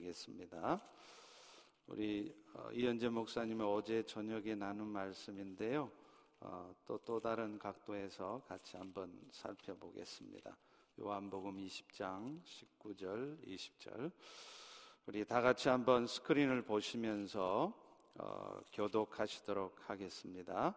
되겠습니다. 우리 어, 이현재 목사님의 어제 저녁에 나눈 말씀인데요. 어, 또, 또 다른 각도에서 같이 한번 살펴보겠습니다. 요한복음 20장 19절, 20절. 우리 다 같이 한번 스크린을 보시면서 어, 교독하시도록 하겠습니다.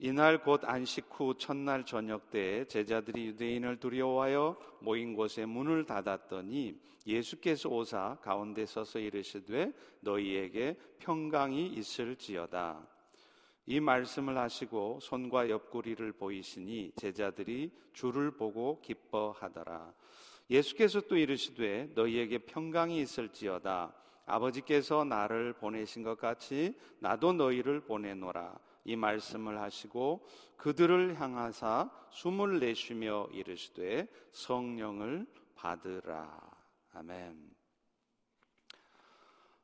이날 곧 안식 후 첫날 저녁 때 제자들이 유대인을 두려워하여 모인 곳에 문을 닫았더니 예수께서 오사 가운데 서서 이르시되 너희에게 평강이 있을지어다. 이 말씀을 하시고 손과 옆구리를 보이시니 제자들이 주를 보고 기뻐하더라. 예수께서 또 이르시되 너희에게 평강이 있을지어다. 아버지께서 나를 보내신 것 같이 나도 너희를 보내노라. 이 말씀을 하시고 그들을 향하사 숨을 내쉬며 이르시되 성령을 받으라. 아멘.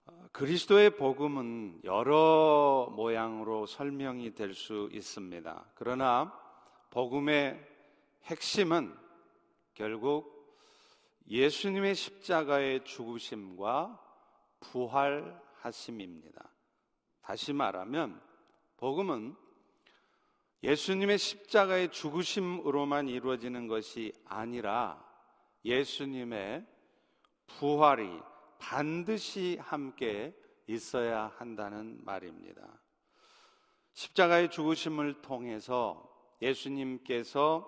어, 그리스도의 복음은 여러 모양으로 설명이 될 수 있습니다. 그러나 복음의 핵심은 결국 예수님의 십자가의 죽으심과 부활하심입니다. 다시 말하면 복음은 예수님의 십자가의 죽으심으로만 이루어지는 것이 아니라 예수님의 부활이 반드시 함께 있어야 한다는 말입니다. 십자가의 죽으심을 통해서 예수님께서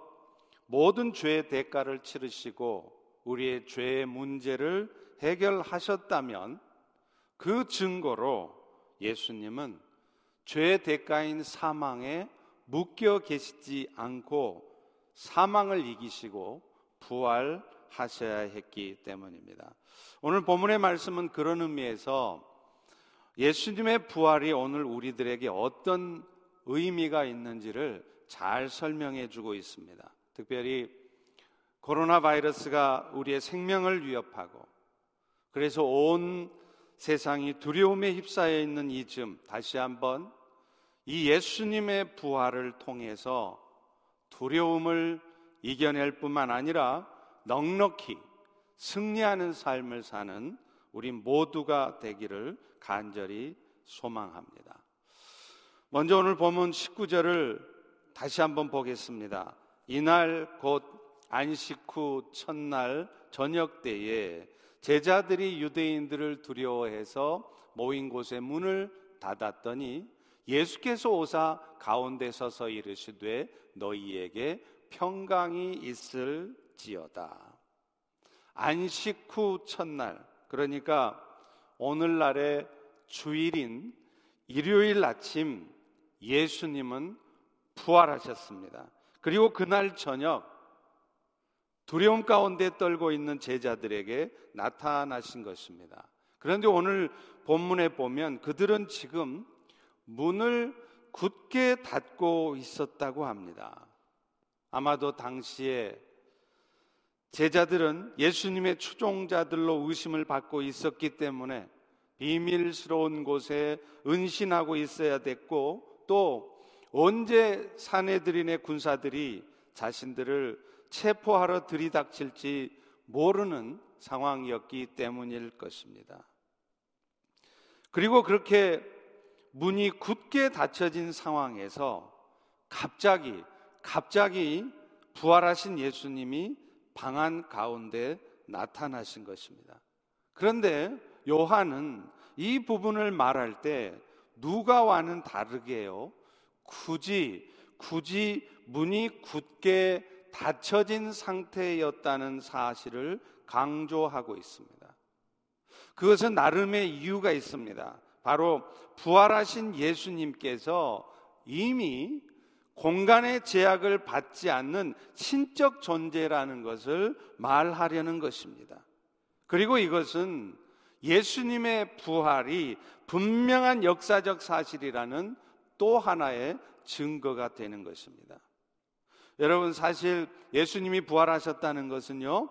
모든 죄의 대가를 치르시고 우리의 죄의 문제를 해결하셨다면 그 증거로 예수님은 죄의 대가인 사망에 묶여 계시지 않고 사망을 이기시고 부활하셔야 했기 때문입니다. 오늘 본문의 말씀은 그런 의미에서 예수님의 부활이 오늘 우리들에게 어떤 의미가 있는지를 잘 설명해 주고 있습니다. 특별히 코로나 바이러스가 우리의 생명을 위협하고 그래서 온 세상이 두려움에 휩싸여 있는 이쯤 다시 한번 이 예수님의 부활을 통해서 두려움을 이겨낼 뿐만 아니라 넉넉히 승리하는 삶을 사는 우리 모두가 되기를 간절히 소망합니다. 먼저 오늘 본문 19절을 다시 한번 보겠습니다. 이날 곧 안식 후 첫날 저녁 때에 제자들이 유대인들을 두려워해서 모인 곳에 문을 닫았더니 예수께서 오사 가운데 서서 이르시되 너희에게 평강이 있을지어다. 안식 후 첫날, 그러니까 오늘날의 주일인 일요일 아침 예수님은 부활하셨습니다. 그리고 그날 저녁 두려움 가운데 떨고 있는 제자들에게 나타나신 것입니다. 그런데 오늘 본문에 보면 그들은 지금 문을 굳게 닫고 있었다고 합니다. 아마도 당시에 제자들은 예수님의 추종자들로 의심을 받고 있었기 때문에 비밀스러운 곳에 은신하고 있어야 됐고 또 언제 사내들인의 군사들이 자신들을 체포하러 들이닥칠지 모르는 상황이었기 때문일 것입니다. 그리고 그렇게 문이 굳게 닫혀진 상황에서 갑자기 갑자기 부활하신 예수님이 방안 가운데 나타나신 것입니다. 그런데 요한은 이 부분을 말할 때 누가와는 다르게요. 굳이 굳이 문이 굳게 닫혀진 상태였다는 사실을 강조하고 있습니다. 그것은 나름의 이유가 있습니다. 바로 부활하신 예수님께서 이미 공간의 제약을 받지 않는 신적 존재라는 것을 말하려는 것입니다. 그리고 이것은 예수님의 부활이 분명한 역사적 사실이라는 또 하나의 증거가 되는 것입니다. 여러분 사실 예수님이 부활하셨다는 것은요.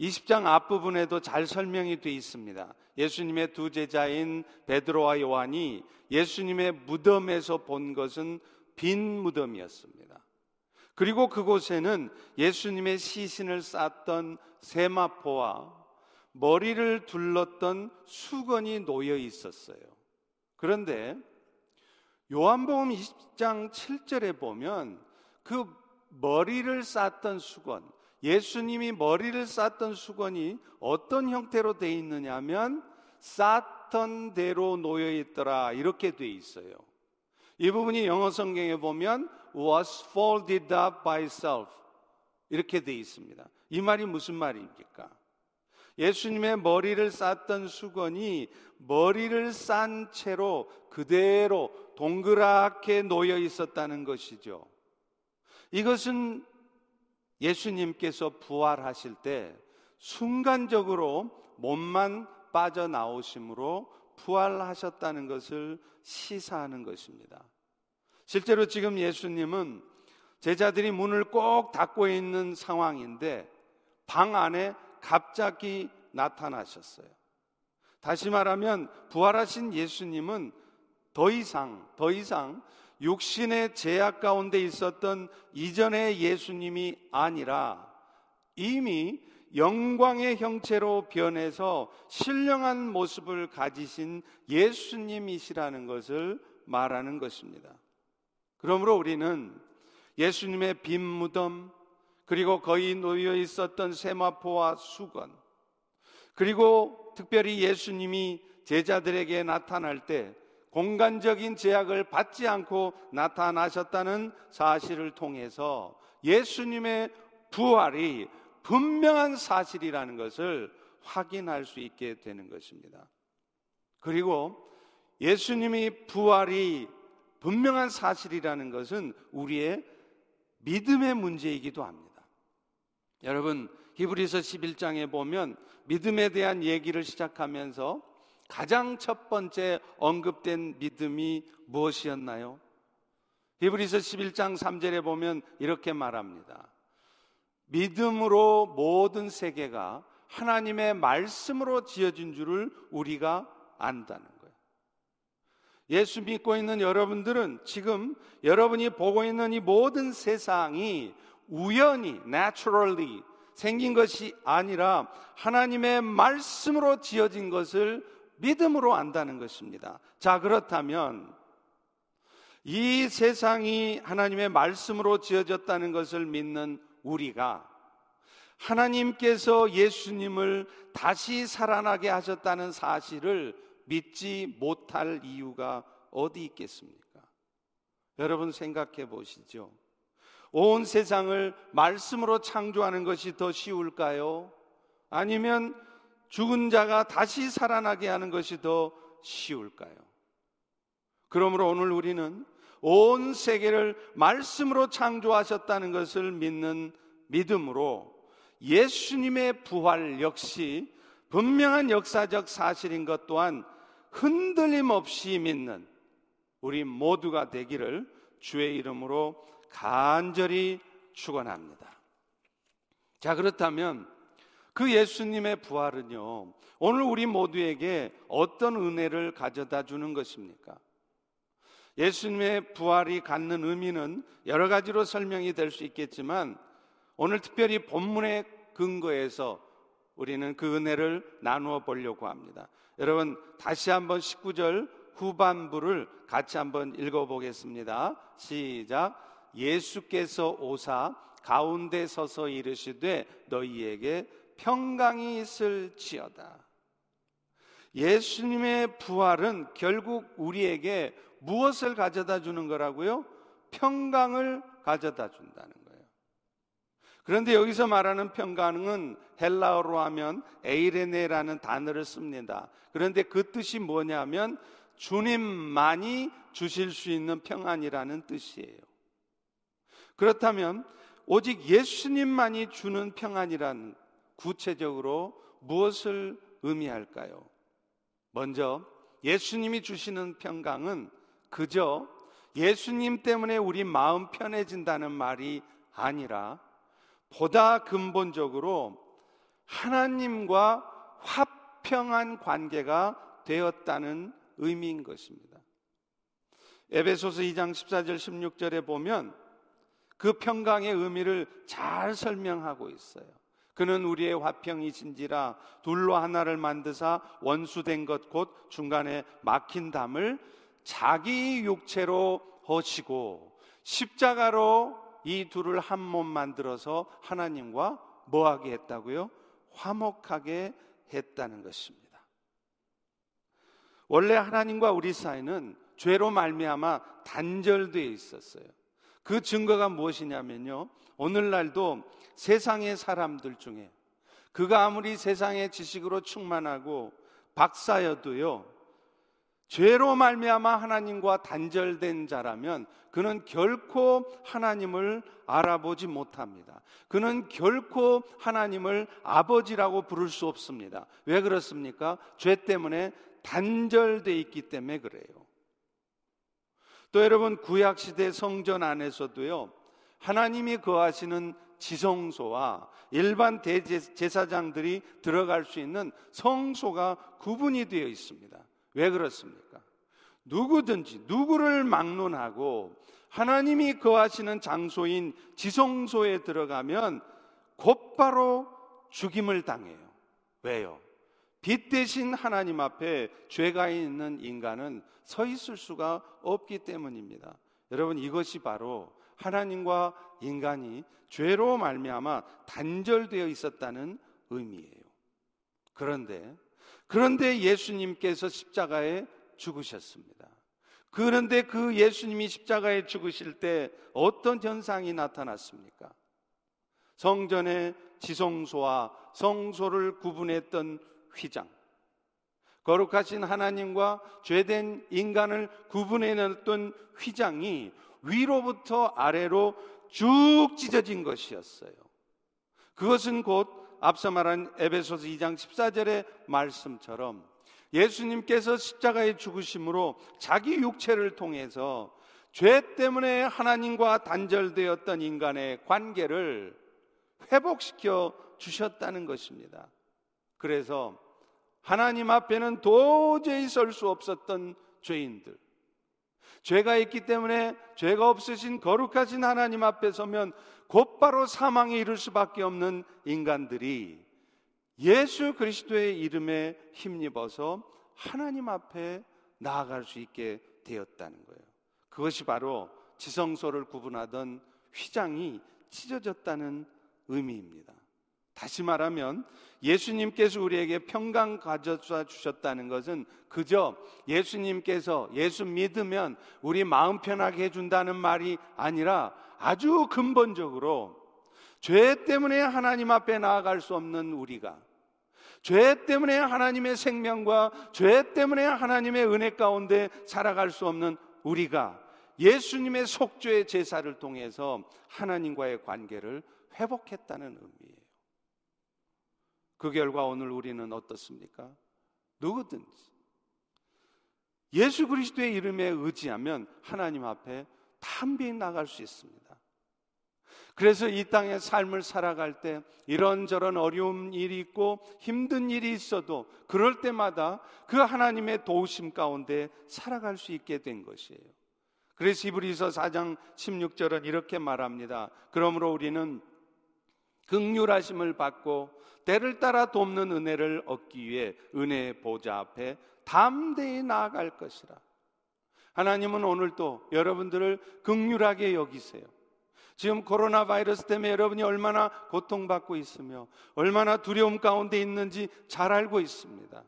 20장 앞부분에도 잘 설명이 되어 있습니다. 예수님의 두 제자인 베드로와 요한이 예수님의 무덤에서 본 것은 빈 무덤이었습니다. 그리고 그곳에는 예수님의 시신을 쌌던 세마포와 머리를 둘렀던 수건이 놓여 있었어요. 그런데 요한복음 20장 7절에 보면 그 머리를 쌌던 수건, 예수님이 머리를 쌌던 수건이 어떤 형태로 되어 있느냐 하면 쌌던 대로 놓여 있더라 이렇게 되어 있어요. 이 부분이 영어 성경에 보면 was folded up by self 이렇게 되어 있습니다. 이 말이 무슨 말입니까? 예수님의 머리를 쌌던 수건이 머리를 싼 채로 그대로 동그랗게 놓여 있었다는 것이죠. 이것은 예수님께서 부활하실 때 순간적으로 몸만 빠져나오심으로 부활하셨다는 것을 시사하는 것입니다. 실제로 지금 예수님은 제자들이 문을 꼭 닫고 있는 상황인데 방 안에 갑자기 나타나셨어요. 다시 말하면 부활하신 예수님은 더 이상, 더 이상 육신의 제약 가운데 있었던 이전의 예수님이 아니라 이미 영광의 형체로 변해서 신령한 모습을 가지신 예수님이시라는 것을 말하는 것입니다. 그러므로 우리는 예수님의 빈 무덤, 그리고 거의 놓여 있었던 세마포와 수건, 그리고 특별히 예수님이 제자들에게 나타날 때 공간적인 제약을 받지 않고 나타나셨다는 사실을 통해서 예수님의 부활이 분명한 사실이라는 것을 확인할 수 있게 되는 것입니다. 그리고 예수님이 부활이 분명한 사실이라는 것은 우리의 믿음의 문제이기도 합니다. 여러분, 히브리서 11장에 보면 믿음에 대한 얘기를 시작하면서 가장 첫 번째 언급된 믿음이 무엇이었나요? 히브리서 11장 3절에 보면 이렇게 말합니다. 믿음으로 모든 세계가 하나님의 말씀으로 지어진 줄을 우리가 안다는 거예요. 예수 믿고 있는 여러분들은 지금 여러분이 보고 있는 이 모든 세상이 우연히, naturally 생긴 것이 아니라 하나님의 말씀으로 지어진 것을 믿음으로 안다는 것입니다. 자, 그렇다면 이 세상이 하나님의 말씀으로 지어졌다는 것을 믿는 우리가 하나님께서 예수님을 다시 살아나게 하셨다는 사실을 믿지 못할 이유가 어디 있겠습니까? 여러분 생각해 보시죠. 온 세상을 말씀으로 창조하는 것이 더 쉬울까요? 아니면 죽은 자가 다시 살아나게 하는 것이 더 쉬울까요? 그러므로 오늘 우리는 온 세계를 말씀으로 창조하셨다는 것을 믿는 믿음으로 예수님의 부활 역시 분명한 역사적 사실인 것 또한 흔들림 없이 믿는 우리 모두가 되기를 주의 이름으로 간절히 축원합니다. 자, 그렇다면 그 예수님의 부활은요. 오늘 우리 모두에게 어떤 은혜를 가져다 주는 것입니까? 예수님의 부활이 갖는 의미는 여러 가지로 설명이 될 수 있겠지만 오늘 특별히 본문의 근거에서 우리는 그 은혜를 나누어 보려고 합니다. 여러분 다시 한번 19절 후반부를 같이 한번 읽어 보겠습니다. 시작. 예수께서 오사 가운데 서서 이르시되 너희에게 평강이 있을지어다. 예수님의 부활은 결국 우리에게 무엇을 가져다 주는 거라고요? 평강을 가져다 준다는 거예요. 그런데 여기서 말하는 평강은 헬라어로 하면 에이레네라는 단어를 씁니다. 그런데 그 뜻이 뭐냐면 주님만이 주실 수 있는 평안이라는 뜻이에요. 그렇다면 오직 예수님만이 주는 평안이란 구체적으로 무엇을 의미할까요? 먼저 예수님이 주시는 평강은 그저 예수님 때문에 우리 마음 편해진다는 말이 아니라 보다 근본적으로 하나님과 화평한 관계가 되었다는 의미인 것입니다. 에베소서 2장 14절 16절에 보면 그 평강의 의미를 잘 설명하고 있어요. 그는 우리의 화평이신지라 둘로 하나를 만드사 원수된 것 곧 중간에 막힌 담을 자기 육체로 허시고 십자가로 이 둘을 한 몸 만들어서 하나님과 뭐하게 했다고요? 화목하게 했다는 것입니다. 원래 하나님과 우리 사이는 죄로 말미암아 단절되어 있었어요. 그 증거가 무엇이냐면요. 오늘날도 세상의 사람들 중에 그가 아무리 세상의 지식으로 충만하고 박사여도요. 죄로 말미암아 하나님과 단절된 자라면 그는 결코 하나님을 알아보지 못합니다. 그는 결코 하나님을 아버지라고 부를 수 없습니다. 왜 그렇습니까? 죄 때문에 단절돼 있기 때문에 그래요. 또 여러분 구약 시대 성전 안에서도요. 하나님이 거하시는 지성소와 일반 대제사장들이 들어갈 수 있는 성소가 구분이 되어 있습니다. 왜 그렇습니까? 누구든지 누구를 막론하고 하나님이 거하시는 장소인 지성소에 들어가면 곧바로 죽임을 당해요. 왜요? 빛 대신 하나님 앞에 죄가 있는 인간은 서 있을 수가 없기 때문입니다. 여러분 이것이 바로 하나님과 인간이 죄로 말미암아 단절되어 있었다는 의미예요. 그런데 그런데 예수님께서 십자가에 죽으셨습니다. 그런데 그 예수님이 십자가에 죽으실 때 어떤 현상이 나타났습니까? 성전의 지성소와 성소를 구분했던 휘장. 거룩하신 하나님과 죄된 인간을 구분해냈던 휘장이 위로부터 아래로 쭉 찢어진 것이었어요. 그것은 곧 앞서 말한 에베소서 2장 14절의 말씀처럼 예수님께서 십자가에 죽으심으로 자기 육체를 통해서 죄 때문에 하나님과 단절되었던 인간의 관계를 회복시켜 주셨다는 것입니다. 그래서 하나님 앞에는 도저히 설 수 없었던 죄인들, 죄가 있기 때문에 죄가 없으신 거룩하신 하나님 앞에 서면 곧바로 사망에 이를 수밖에 없는 인간들이 예수 그리스도의 이름에 힘입어서 하나님 앞에 나아갈 수 있게 되었다는 거예요. 그것이 바로 지성소를 구분하던 휘장이 찢어졌다는 의미입니다. 다시 말하면 예수님께서 우리에게 평강 가져다 주셨다는 것은 그저 예수님께서 예수 믿으면 우리 마음 편하게 해준다는 말이 아니라 아주 근본적으로 죄 때문에 하나님 앞에 나아갈 수 없는 우리가 죄 때문에 하나님의 생명과 죄 때문에 하나님의 은혜 가운데 살아갈 수 없는 우리가 예수님의 속죄의 제사를 통해서 하나님과의 관계를 회복했다는 의미예요. 그 결과 오늘 우리는 어떻습니까? 누구든지 예수 그리스도의 이름에 의지하면 하나님 앞에 담비 나갈 수 있습니다. 그래서 이 땅의 삶을 살아갈 때 이런저런 어려운 일이 있고 힘든 일이 있어도 그럴 때마다 그 하나님의 도우심 가운데 살아갈 수 있게 된 것이에요. 그래서 이브리서 4장 16절은 이렇게 말합니다. 그러므로 우리는 극률하심을 받고 때를 따라 돕는 은혜를 얻기 위해 은혜의 보좌 앞에 담대히 나아갈 것이라. 하나님은 오늘도 여러분들을 극률하게 여기세요. 지금 코로나 바이러스 때문에 여러분이 얼마나 고통받고 있으며 얼마나 두려움 가운데 있는지 잘 알고 있습니다.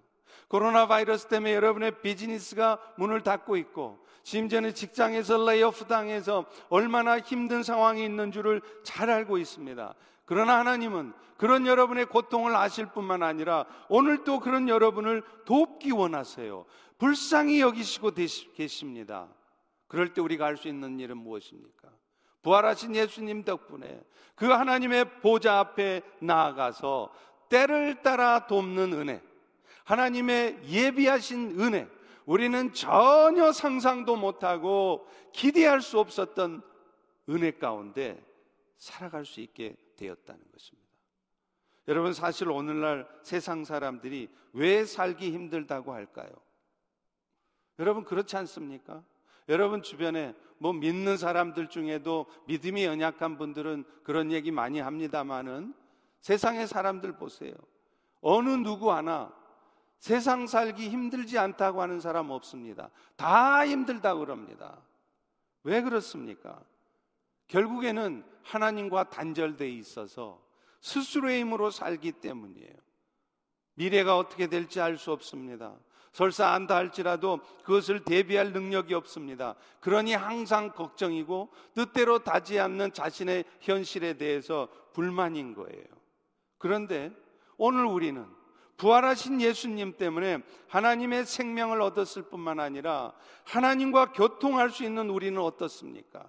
코로나 바이러스 때문에 여러분의 비즈니스가 문을 닫고 있고 심지어는 직장에서 레이오프 당해서 얼마나 힘든 상황이 있는 줄을 잘 알고 있습니다. 그러나 하나님은 그런 여러분의 고통을 아실 뿐만 아니라 오늘도 그런 여러분을 돕기 원하세요. 불쌍히 여기시고 계십니다. 그럴 때 우리가 할 수 있는 일은 무엇입니까? 부활하신 예수님 덕분에 그 하나님의 보좌 앞에 나아가서 때를 따라 돕는 은혜, 하나님의 예비하신 은혜, 우리는 전혀 상상도 못하고 기대할 수 없었던 은혜 가운데 살아갈 수 있게 되었다는 것입니다. 여러분 사실 오늘날 세상 사람들이 왜 살기 힘들다고 할까요? 여러분 그렇지 않습니까? 여러분 주변에 뭐 믿는 사람들 중에도 믿음이 연약한 분들은 그런 얘기 많이 합니다만은 세상의 사람들 보세요. 어느 누구 하나 세상 살기 힘들지 않다고 하는 사람 없습니다. 다 힘들다 그럽니다. 왜 그렇습니까? 결국에는 하나님과 단절돼 있어서 스스로의 힘으로 살기 때문이에요. 미래가 어떻게 될지 알 수 없습니다. 설사 안다 할지라도 그것을 대비할 능력이 없습니다. 그러니 항상 걱정이고 뜻대로 다지 않는 자신의 현실에 대해서 불만인 거예요. 그런데 오늘 우리는 부활하신 예수님 때문에 하나님의 생명을 얻었을 뿐만 아니라 하나님과 교통할 수 있는 우리는 어떻습니까?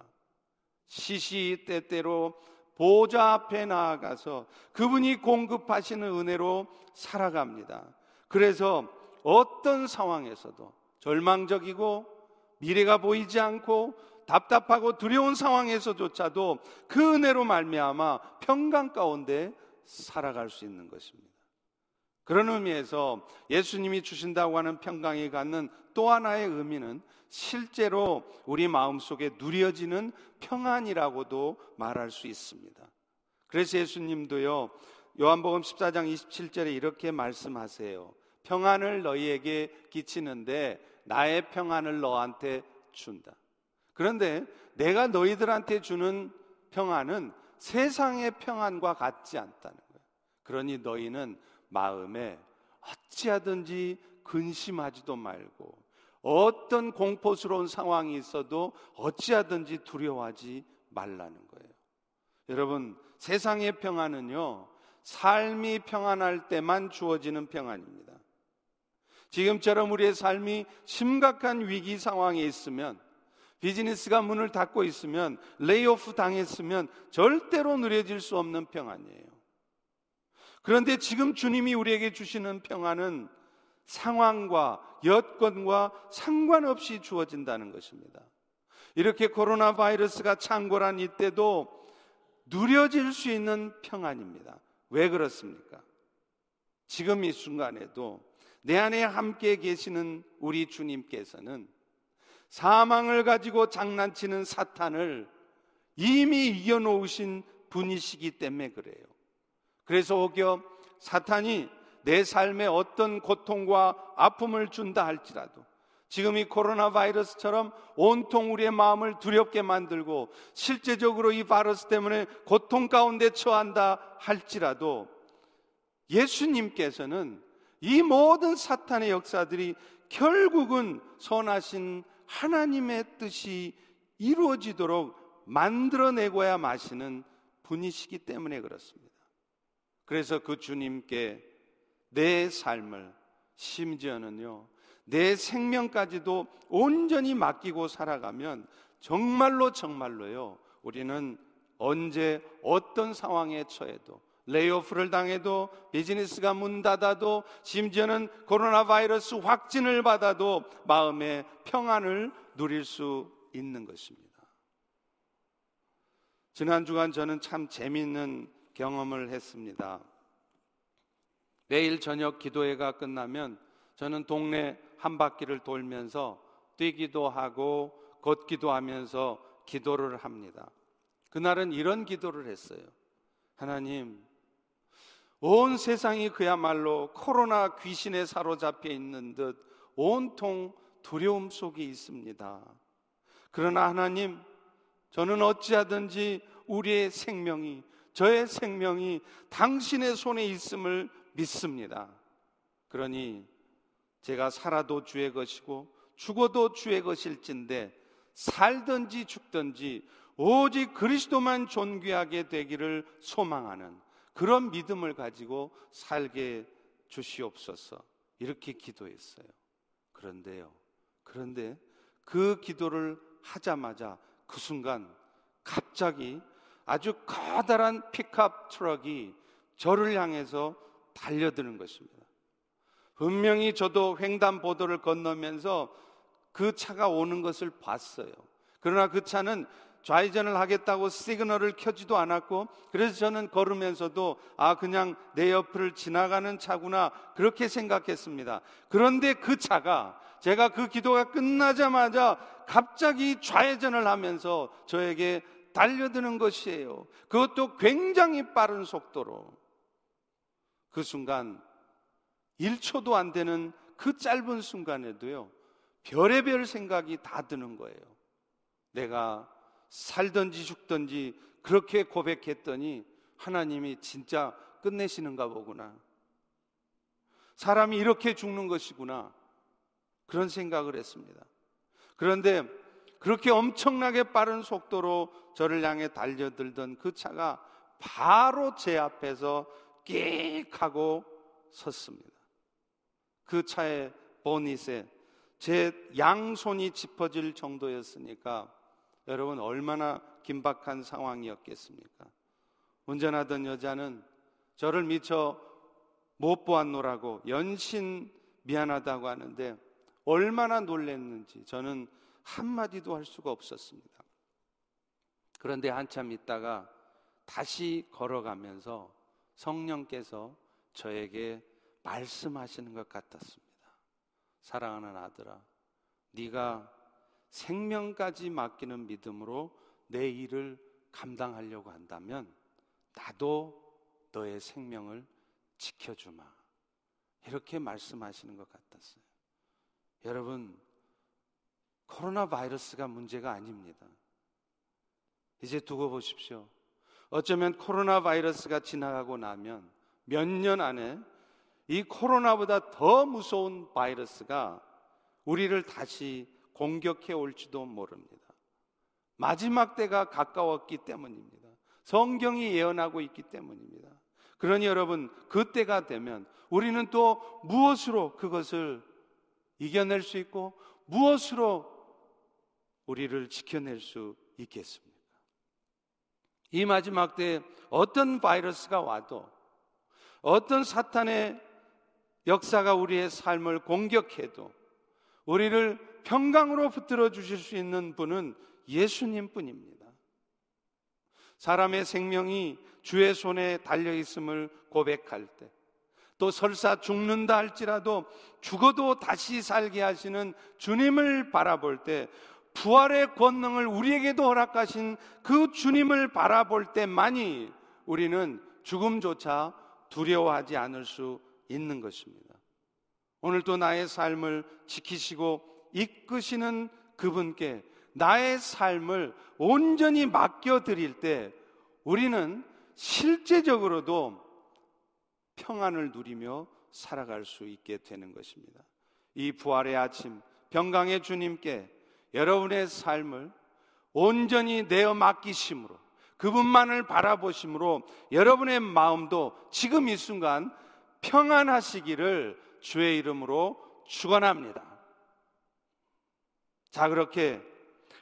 시시때때로 보좌 앞에 나아가서 그분이 공급하시는 은혜로 살아갑니다. 그래서 어떤 상황에서도 절망적이고 미래가 보이지 않고 답답하고 두려운 상황에서조차도 그 은혜로 말미암아 평강 가운데 살아갈 수 있는 것입니다. 그런 의미에서 예수님이 주신다고 하는 평강이 갖는 또 하나의 의미는 실제로 우리 마음속에 누려지는 평안이라고도 말할 수 있습니다. 그래서 예수님도요, 요한복음 14장 27절에 이렇게 말씀하세요. 평안을 너희에게 끼치는데 나의 평안을 너한테 준다. 그런데 내가 너희들한테 주는 평안은 세상의 평안과 같지 않다는 거예요. 그러니 너희는 마음에 어찌하든지 근심하지도 말고 어떤 공포스러운 상황이 있어도 어찌하든지 두려워하지 말라는 거예요. 여러분, 세상의 평안은요, 삶이 평안할 때만 주어지는 평안입니다. 지금처럼 우리의 삶이 심각한 위기 상황에 있으면 비즈니스가 문을 닫고 있으면 레이오프 당했으면 절대로 누려질 수 없는 평안이에요. 그런데 지금 주님이 우리에게 주시는 평안은 상황과 여건과 상관없이 주어진다는 것입니다. 이렇게 코로나 바이러스가 창궐한 이때도 누려질 수 있는 평안입니다. 왜 그렇습니까? 지금 이 순간에도 내 안에 함께 계시는 우리 주님께서는 사망을 가지고 장난치는 사탄을 이미 이겨놓으신 분이시기 때문에 그래요. 그래서 혹여 사탄이 내 삶에 어떤 고통과 아픔을 준다 할지라도 지금 이 코로나 바이러스처럼 온통 우리의 마음을 두렵게 만들고 실제적으로 이 바이러스 때문에 고통 가운데 처한다 할지라도 예수님께서는 이 모든 사탄의 역사들이 결국은 선하신 하나님의 뜻이 이루어지도록 만들어내고야 마시는 분이시기 때문에 그렇습니다. 그래서 그 주님께 내 삶을 심지어는요, 내 생명까지도 온전히 맡기고 살아가면 정말로 정말로요, 우리는 언제 어떤 상황에 처해도 레이오프를 당해도 비즈니스가 문 닫아도 심지어는 코로나 바이러스 확진을 받아도 마음의 평안을 누릴 수 있는 것입니다. 지난 주간 저는 참 재미있는 경험을 했습니다. 매일 저녁 기도회가 끝나면 저는 동네 한 바퀴를 돌면서 뛰기도 하고 걷기도 하면서 기도를 합니다. 그날은 이런 기도를 했어요. 하나님, 온 세상이 그야말로 코로나 귀신에 사로잡혀 있는 듯 온통 두려움 속에 있습니다. 그러나 하나님, 저는 어찌하든지 우리의 생명이, 저의 생명이 당신의 손에 있음을 믿습니다. 그러니 제가 살아도 주의 것이고 죽어도 주의 것일진데 살든지 죽든지 오직 그리스도만 존귀하게 되기를 소망하는 그런 믿음을 가지고 살게 주시옵소서. 이렇게 기도했어요. 그런데요. 그런데 그 기도를 하자마자 그 순간 갑자기 아주 커다란 픽업 트럭이 저를 향해서 달려드는 것입니다. 분명히 저도 횡단보도를 건너면서 그 차가 오는 것을 봤어요. 그러나 그 차는 좌회전을 하겠다고 시그널을 켜지도 않았고 그래서 저는 걸으면서도 아 그냥 내 옆을 지나가는 차구나 그렇게 생각했습니다. 그런데 그 차가 제가 그 기도가 끝나자마자 갑자기 좌회전을 하면서 저에게 달려드는 것이에요. 그것도 굉장히 빠른 속도로. 그 순간 1초도 안 되는 그 짧은 순간에도요. 별의별 생각이 다 드는 거예요. 내가 살든지 죽든지 그렇게 고백했더니 하나님이 진짜 끝내시는가 보구나. 사람이 이렇게 죽는 것이구나. 그런 생각을 했습니다. 그런데 그렇게 엄청나게 빠른 속도로 저를 향해 달려들던 그 차가 바로 제 앞에서 끽 하고 섰습니다. 그 차의 보닛에 제 양손이 짚어질 정도였으니까 여러분 얼마나 긴박한 상황이었겠습니까? 운전하던 여자는 저를 미처 못 보았노라고 연신 미안하다고 하는데 얼마나 놀랬는지 저는 한마디도 할 수가 없었습니다. 그런데 한참 있다가 다시 걸어가면서 성령께서 저에게 말씀하시는 것 같았습니다. 사랑하는 아들아, 네가 생명까지 맡기는 믿음으로 내 일을 감당하려고 한다면 나도 너의 생명을 지켜주마. 이렇게 말씀하시는 것 같았어요. 여러분, 코로나 바이러스가 문제가 아닙니다. 이제 두고 보십시오. 어쩌면 코로나 바이러스가 지나가고 나면 몇 년 안에 이 코로나보다 더 무서운 바이러스가 우리를 다시 공격해 올지도 모릅니다. 마지막 때가 가까웠기 때문입니다. 성경이 예언하고 있기 때문입니다. 그러니 여러분, 그때가 되면 우리는 또 무엇으로 그것을 이겨낼 수 있고 무엇으로 우리를 지켜낼 수 있겠습니까? 이 마지막 때 어떤 바이러스가 와도 어떤 사탄의 역사가 우리의 삶을 공격해도 우리를 평강으로 붙들어 주실 수 있는 분은 예수님 뿐입니다. 사람의 생명이 주의 손에 달려 있음을 고백할 때, 또 설사 죽는다 할지라도 죽어도 다시 살게 하시는 주님을 바라볼 때, 부활의 권능을 우리에게도 허락하신 그 주님을 바라볼 때만이 우리는 죽음조차 두려워하지 않을 수 있는 것입니다. 오늘도 나의 삶을 지키시고 이끄시는 그분께 나의 삶을 온전히 맡겨드릴 때 우리는 실제적으로도 평안을 누리며 살아갈 수 있게 되는 것입니다. 이 부활의 아침, 병강의 주님께 여러분의 삶을 온전히 내어 맡기심으로 그분만을 바라보심으로 여러분의 마음도 지금 이 순간 평안하시기를 주의 이름으로 축원합니다. 자 그렇게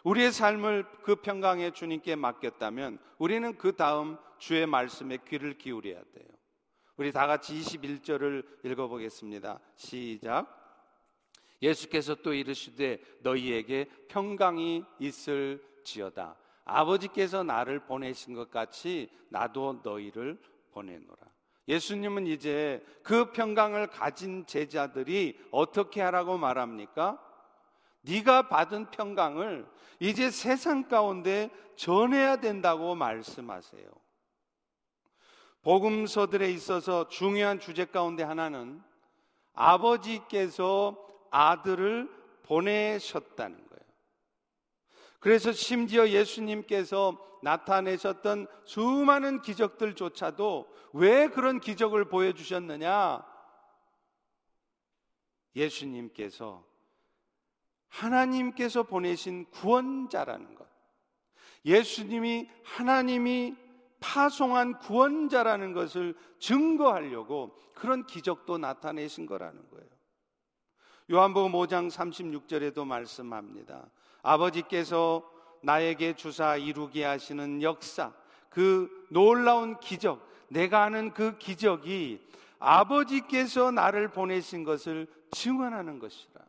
우리의 삶을 그 평강의 주님께 맡겼다면 우리는 그 다음 주의 말씀에 귀를 기울여야 돼요. 우리 다 같이 21절을 읽어보겠습니다. 시작. 예수께서 또 이르시되 너희에게 평강이 있을지어다. 아버지께서 나를 보내신 것 같이 나도 너희를 보내노라. 예수님은 이제 그 평강을 가진 제자들이 어떻게 하라고 말합니까? 네가 받은 평강을 이제 세상 가운데 전해야 된다고 말씀하세요. 복음서들에 있어서 중요한 주제 가운데 하나는 아버지께서 아들을 보내셨다는 거예요. 그래서 심지어 예수님께서 나타내셨던 수많은 기적들조차도 왜 그런 기적을 보여주셨느냐? 예수님께서 하나님께서 보내신 구원자라는 것. 예수님이 하나님이 파송한 구원자라는 것을 증거하려고 그런 기적도 나타내신 거라는 거예요. 요한복음 5장 36절에도 말씀합니다. 아버지께서 나에게 주사 이루게 하시는 역사, 그 놀라운 기적, 내가 아는 그 기적이 아버지께서 나를 보내신 것을 증언하는 것이라.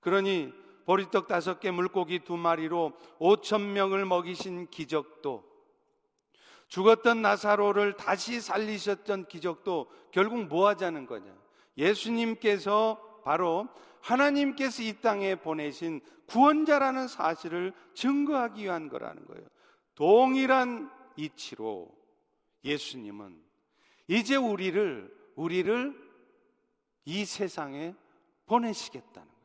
그러니 보리떡 다섯 개 물고기 두 마리로 오천 명을 먹이신 기적도 죽었던 나사로를 다시 살리셨던 기적도 결국 뭐 하자는 거냐? 예수님께서 바로 하나님께서 이 땅에 보내신 구원자라는 사실을 증거하기 위한 거라는 거예요. 동일한 이치로 예수님은 이제 우리를 우리를 이 세상에 보내시겠다는 거예요.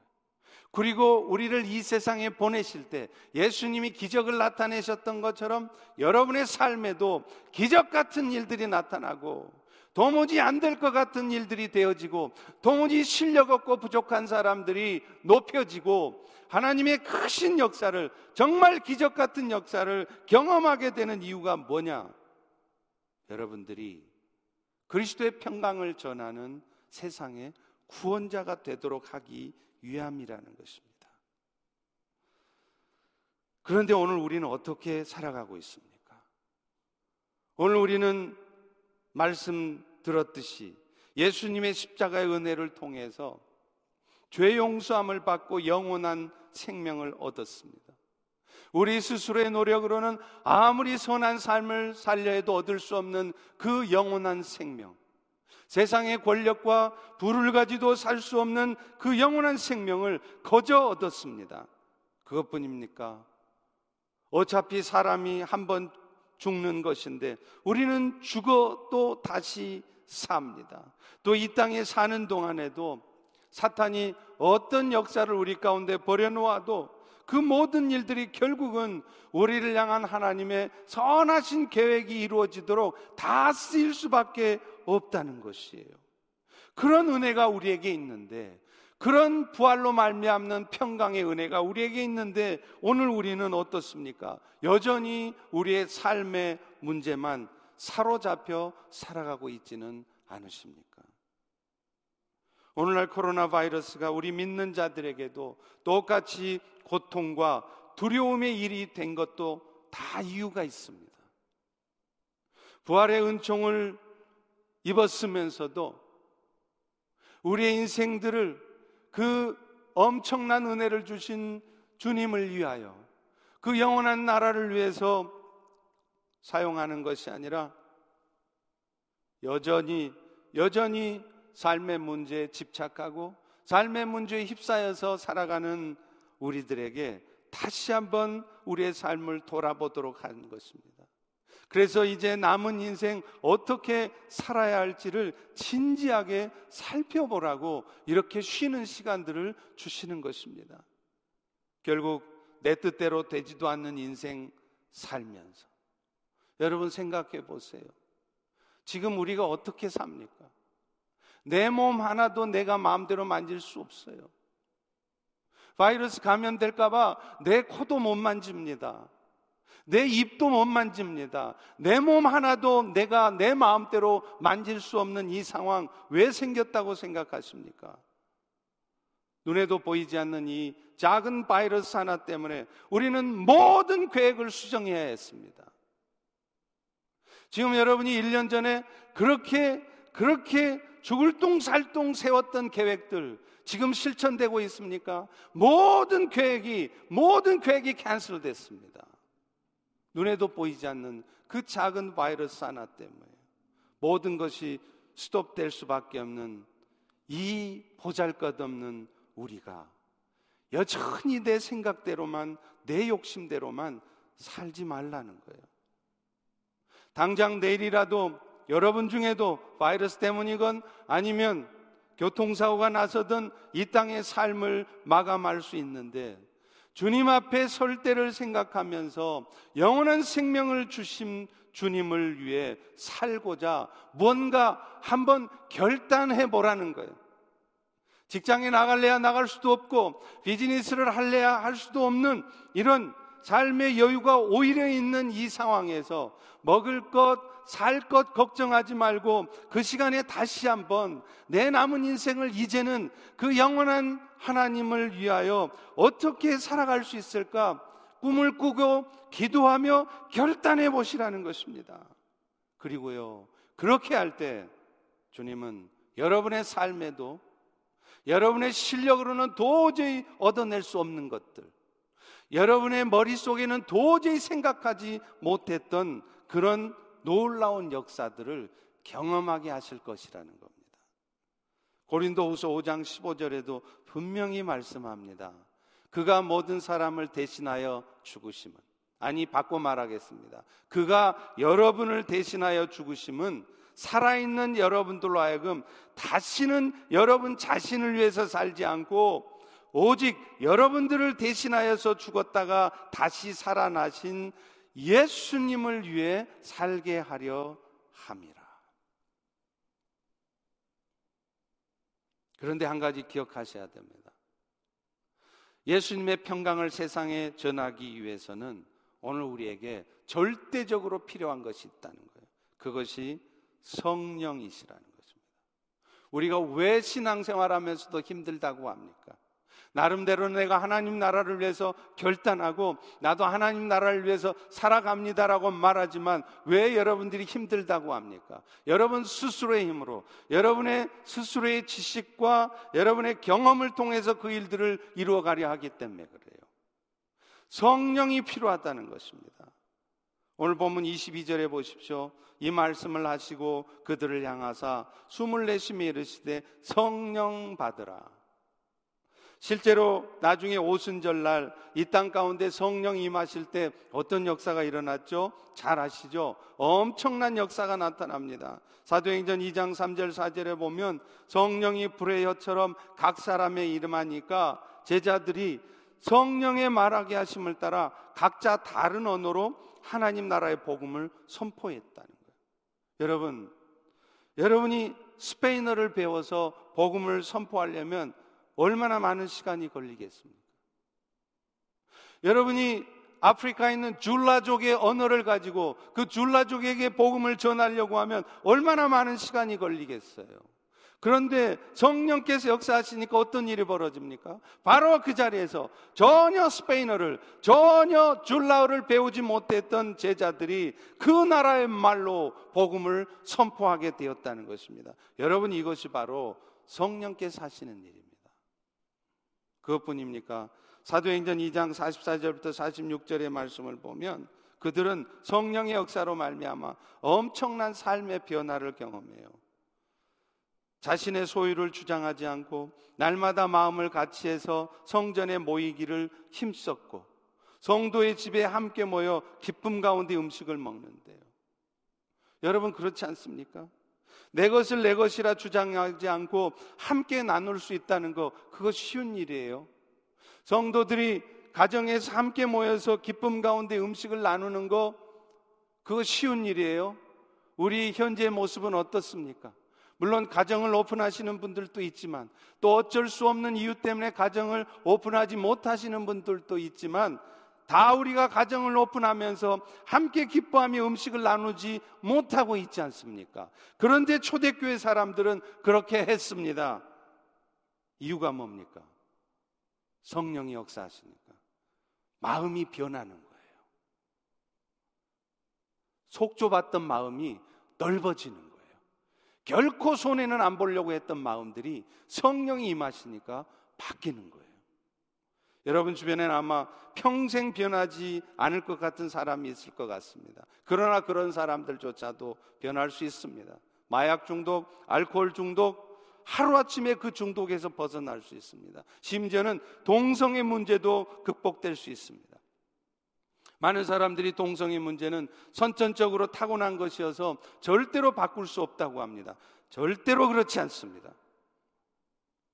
그리고 우리를 이 세상에 보내실 때 예수님이 기적을 나타내셨던 것처럼 여러분의 삶에도 기적 같은 일들이 나타나고 도무지 안 될 것 같은 일들이 되어지고 도무지 실력 없고 부족한 사람들이 높여지고 하나님의 크신 역사를 정말 기적 같은 역사를 경험하게 되는 이유가 뭐냐? 여러분들이 그리스도의 평강을 전하는 세상의 구원자가 되도록 하기 위함이라는 것입니다. 그런데 오늘 우리는 어떻게 살아가고 있습니까? 오늘 우리는 말씀 들었듯이 예수님의 십자가의 은혜를 통해서 죄 용서함을 받고 영원한 생명을 얻었습니다. 우리 스스로의 노력으로는 아무리 선한 삶을 살려 해도 얻을 수 없는 그 영원한 생명. 세상의 권력과 부를 가지도 살 수 없는 그 영원한 생명을 거저 얻었습니다. 그것뿐입니까? 어차피 사람이 한번 죽는 것인데 우리는 죽어 또 다시 삽니다. 또 이 땅에 사는 동안에도 사탄이 어떤 역사를 우리 가운데 버려놓아도 그 모든 일들이 결국은 우리를 향한 하나님의 선하신 계획이 이루어지도록 다 쓰일 수밖에 없다는 것이에요. 그런 은혜가 우리에게 있는데 그런 부활로 말미암는 평강의 은혜가 우리에게 있는데 오늘 우리는 어떻습니까? 여전히 우리의 삶의 문제만 사로잡혀 살아가고 있지는 않으십니까? 오늘날 코로나 바이러스가 우리 믿는 자들에게도 똑같이 고통과 두려움의 일이 된 것도 다 이유가 있습니다. 부활의 은총을 입었으면서도 우리의 인생들을 그 엄청난 은혜를 주신 주님을 위하여 그 영원한 나라를 위해서 사용하는 것이 아니라 여전히 여전히 삶의 문제에 집착하고 삶의 문제에 휩싸여서 살아가는 우리들에게 다시 한번 우리의 삶을 돌아보도록 하는 것입니다. 그래서 이제 남은 인생 어떻게 살아야 할지를 진지하게 살펴보라고 이렇게 쉬는 시간들을 주시는 것입니다. 결국 내 뜻대로 되지도 않는 인생 살면서 여러분 생각해 보세요. 지금 우리가 어떻게 삽니까? 내 몸 하나도 내가 마음대로 만질 수 없어요. 바이러스 감염될까봐 내 코도 못 만집니다. 내 입도 못 만집니다. 내 몸 하나도 내가 내 마음대로 만질 수 없는 이 상황 왜 생겼다고 생각하십니까? 눈에도 보이지 않는 이 작은 바이러스 하나 때문에 우리는 모든 계획을 수정해야 했습니다. 지금 여러분이 1년 전에 그렇게, 그렇게 죽을 똥살똥 세웠던 계획들 지금 실천되고 있습니까? 모든 계획이, 모든 계획이 캔슬 됐습니다. 눈에도 보이지 않는 그 작은 바이러스 하나 때문에 모든 것이 스톱될 수밖에 없는 이 보잘 것 없는 우리가 여전히 내 생각대로만 내 욕심대로만 살지 말라는 거예요. 당장 내일이라도 여러분 중에도 바이러스 때문이건 아니면 교통사고가 나서든 이 땅의 삶을 마감할 수 있는데 주님 앞에 설 때를 생각하면서 영원한 생명을 주신 주님을 위해 살고자 뭔가 한번 결단해 보라는 거예요. 직장에 나갈래야 나갈 수도 없고 비즈니스를 할래야 할 수도 없는 이런 삶의 여유가 오히려 있는 이 상황에서 먹을 것, 살 것 걱정하지 말고 그 시간에 다시 한번 내 남은 인생을 이제는 그 영원한 하나님을 위하여 어떻게 살아갈 수 있을까 꿈을 꾸고 기도하며 결단해 보시라는 것입니다. 그리고요, 그렇게 할 때 주님은 여러분의 삶에도 여러분의 실력으로는 도저히 얻어낼 수 없는 것들, 여러분의 머릿속에는 도저히 생각하지 못했던 그런 놀라운 역사들을 경험하게 하실 것이라는 겁니다. 고린도후서 5장 15절에도 분명히 말씀합니다. 그가 모든 사람을 대신하여 죽으심은 아니 바꿔 말하겠습니다. 그가 여러분을 대신하여 죽으심은 살아있는 여러분들로 하여금 다시는 여러분 자신을 위해서 살지 않고 오직 여러분들을 대신하여서 죽었다가 다시 살아나신 예수님을 위해 살게 하려 함이라. 그런데 한 가지 기억하셔야 됩니다. 예수님의 평강을 세상에 전하기 위해서는 오늘 우리에게 절대적으로 필요한 것이 있다는 거예요. 그것이 성령이시라는 것입니다. 우리가 왜 신앙생활하면서도 힘들다고 합니까? 나름대로 내가 하나님 나라를 위해서 결단하고 나도 하나님 나라를 위해서 살아갑니다라고 말하지만 왜 여러분들이 힘들다고 합니까? 여러분 스스로의 힘으로 여러분의 스스로의 지식과 여러분의 경험을 통해서 그 일들을 이루어 가려 하기 때문에 그래요. 성령이 필요하다는 것입니다. 오늘 본문 22절에 보십시오. 이 말씀을 하시고 그들을 향하사 숨을 내쉬며 이르시되 성령 받으라. 실제로 나중에 오순절날 이 땅 가운데 성령 임하실 때 어떤 역사가 일어났죠? 잘 아시죠? 엄청난 역사가 나타납니다. 사도행전 2장 3절 4절에 보면 성령이 불의 혀처럼 각 사람의 이름하니까 제자들이 성령의 말하게 하심을 따라 각자 다른 언어로 하나님 나라의 복음을 선포했다는 거예요. 여러분, 여러분이 스페인어를 배워서 복음을 선포하려면 얼마나 많은 시간이 걸리겠습니까? 여러분이 아프리카에 있는 줄라족의 언어를 가지고 그 줄라족에게 복음을 전하려고 하면 얼마나 많은 시간이 걸리겠어요? 그런데 성령께서 역사하시니까 어떤 일이 벌어집니까? 바로 그 자리에서 전혀 스페인어를, 전혀 줄라어를 배우지 못했던 제자들이 그 나라의 말로 복음을 선포하게 되었다는 것입니다. 여러분 이것이 바로 성령께서 하시는 일입니다. 그것뿐입니까? 사도행전 2장 44절부터 46절의 말씀을 보면 그들은 성령의 역사로 말미암아 엄청난 삶의 변화를 경험해요. 자신의 소유를 주장하지 않고 날마다 마음을 같이해서 성전에 모이기를 힘썼고 성도의 집에 함께 모여 기쁨 가운데 음식을 먹는데요. 여러분 그렇지 않습니까? 내 것을 내 것이라 주장하지 않고 함께 나눌 수 있다는 거, 그거 쉬운 일이에요. 성도들이 가정에서 함께 모여서 기쁨 가운데 음식을 나누는 거, 그거 쉬운 일이에요. 우리 현재 모습은 어떻습니까? 물론 가정을 오픈하시는 분들도 있지만 또 어쩔 수 없는 이유 때문에 가정을 오픈하지 못하시는 분들도 있지만 다 우리가 가정을 오픈하면서 함께 기뻐하며 음식을 나누지 못하고 있지 않습니까? 그런데 초대교회 사람들은 그렇게 했습니다. 이유가 뭡니까? 성령이 역사하시니까. 마음이 변하는 거예요. 속 좁았던 마음이 넓어지는 거예요. 결코 손해는 안 보려고 했던 마음들이 성령이 임하시니까 바뀌는 거예요. 여러분 주변에는 아마 평생 변하지 않을 것 같은 사람이 있을 것 같습니다. 그러나 그런 사람들조차도 변할 수 있습니다. 마약 중독, 알코올 중독, 하루아침에 그 중독에서 벗어날 수 있습니다. 심지어는 동성의 문제도 극복될 수 있습니다. 많은 사람들이 동성의 문제는 선천적으로 타고난 것이어서 절대로 바꿀 수 없다고 합니다. 절대로 그렇지 않습니다.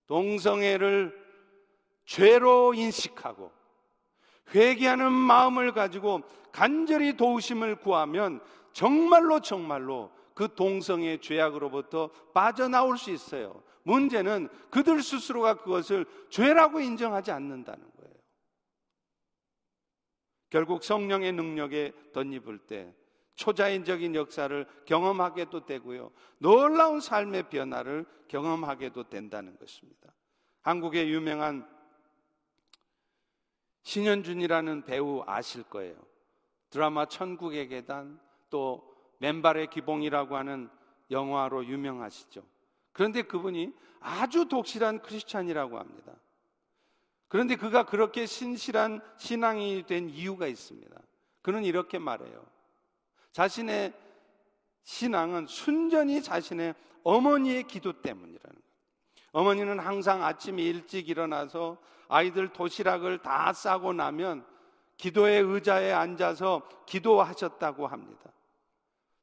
동성애를 죄로 인식하고 회개하는 마음을 가지고 간절히 도우심을 구하면 정말로 정말로 그 동성의 죄악으로부터 빠져나올 수 있어요. 문제는 그들 스스로가 그것을 죄라고 인정하지 않는다는 거예요. 결국 성령의 능력에 덧입을 때 초자연적인 역사를 경험하게도 되고요. 놀라운 삶의 변화를 경험하게도 된다는 것입니다. 한국의 유명한 신현준이라는 배우 아실 거예요. 드라마 천국의 계단 또 맨발의 기봉이라고 하는 영화로 유명하시죠. 그런데 그분이 아주 독실한 크리스찬이라고 합니다. 그런데 그가 그렇게 신실한 신앙이 된 이유가 있습니다. 그는 이렇게 말해요. 자신의 신앙은 순전히 자신의 어머니의 기도 때문이라는 거예요. 어머니는 항상 아침에 일찍 일어나서 아이들 도시락을 다 싸고 나면 기도의 의자에 앉아서 기도하셨다고 합니다.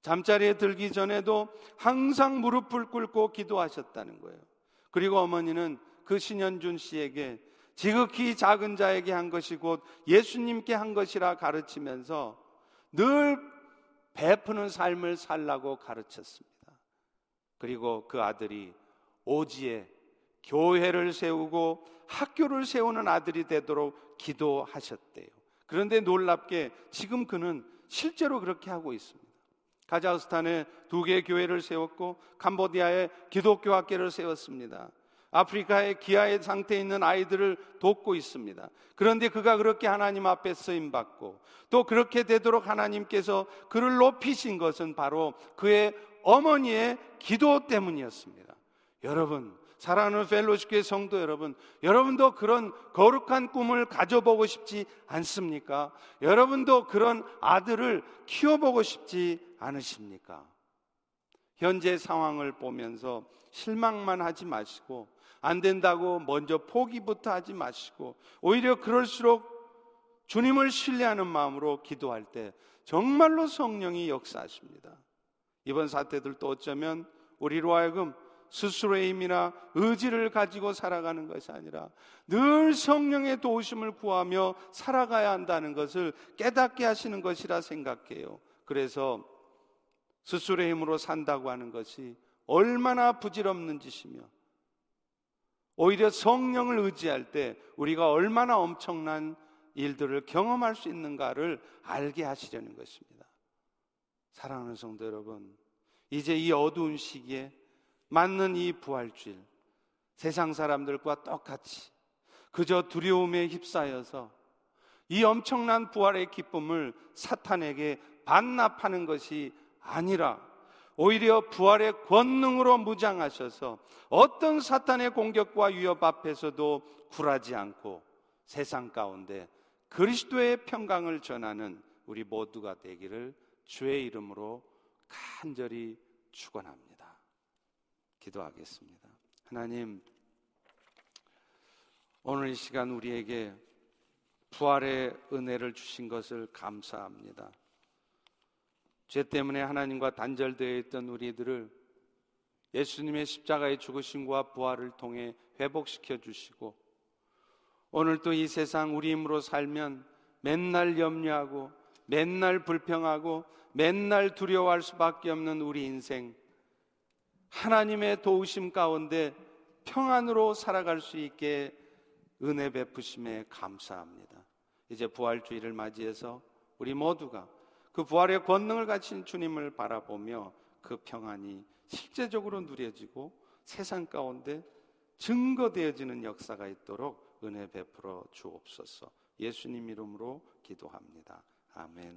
잠자리에 들기 전에도 항상 무릎을 꿇고 기도하셨다는 거예요. 그리고 어머니는 그 신현준 씨에게 지극히 작은 자에게 한 것이 곧 예수님께 한 것이라 가르치면서 늘 베푸는 삶을 살라고 가르쳤습니다. 그리고 그 아들이 오지에 교회를 세우고 학교를 세우는 아들이 되도록 기도하셨대요. 그런데 놀랍게 지금 그는 실제로 그렇게 하고 있습니다. 카자흐스탄에 두 개의 교회를 세웠고 캄보디아에 기독교 학교를 세웠습니다. 아프리카의 기아의 상태에 있는 아이들을 돕고 있습니다. 그런데 그가 그렇게 하나님 앞에 쓰임 받고 또 그렇게 되도록 하나님께서 그를 높이신 것은 바로 그의 어머니의 기도 때문이었습니다. 여러분, 사랑하는 펠로시교의 성도 여러분, 여러분도 그런 거룩한 꿈을 가져보고 싶지 않습니까? 여러분도 그런 아들을 키워보고 싶지 않으십니까? 현재 상황을 보면서 실망만 하지 마시고 안 된다고 먼저 포기부터 하지 마시고 오히려 그럴수록 주님을 신뢰하는 마음으로 기도할 때 정말로 성령이 역사하십니다. 이번 사태들도 어쩌면 우리로 하여금 스스로의 힘이나 의지를 가지고 살아가는 것이 아니라 늘 성령의 도우심을 구하며 살아가야 한다는 것을 깨닫게 하시는 것이라 생각해요. 그래서 스스로의 힘으로 산다고 하는 것이 얼마나 부질없는 짓이며 오히려 성령을 의지할 때 우리가 얼마나 엄청난 일들을 경험할 수 있는가를 알게 하시려는 것입니다. 사랑하는 성도 여러분, 이제 이 어두운 시기에 맞는 이 부활주일, 세상 사람들과 똑같이 그저 두려움에 휩싸여서 이 엄청난 부활의 기쁨을 사탄에게 반납하는 것이 아니라 오히려 부활의 권능으로 무장하셔서 어떤 사탄의 공격과 위협 앞에서도 굴하지 않고 세상 가운데 그리스도의 평강을 전하는 우리 모두가 되기를 주의 이름으로 간절히 축원합니다. 기도하겠습니다. 하나님 오늘 이 시간 우리에게 부활의 은혜를 주신 것을 감사합니다. 죄 때문에 하나님과 단절되어 있던 우리들을 예수님의 십자가의 죽으심과 부활을 통해 회복시켜 주시고 오늘 또 이 세상 우리 힘으로 살면 맨날 염려하고 맨날 불평하고 맨날 두려워할 수밖에 없는 우리 인생 하나님의 도우심 가운데 평안으로 살아갈 수 있게 은혜 베푸심에 감사합니다. 이제 부활주의를 맞이해서 우리 모두가 그 부활의 권능을 가진 주님을 바라보며 그 평안이 실제적으로 누려지고 세상 가운데 증거되어지는 역사가 있도록 은혜 베풀어 주옵소서. 예수님 이름으로 기도합니다. 아멘.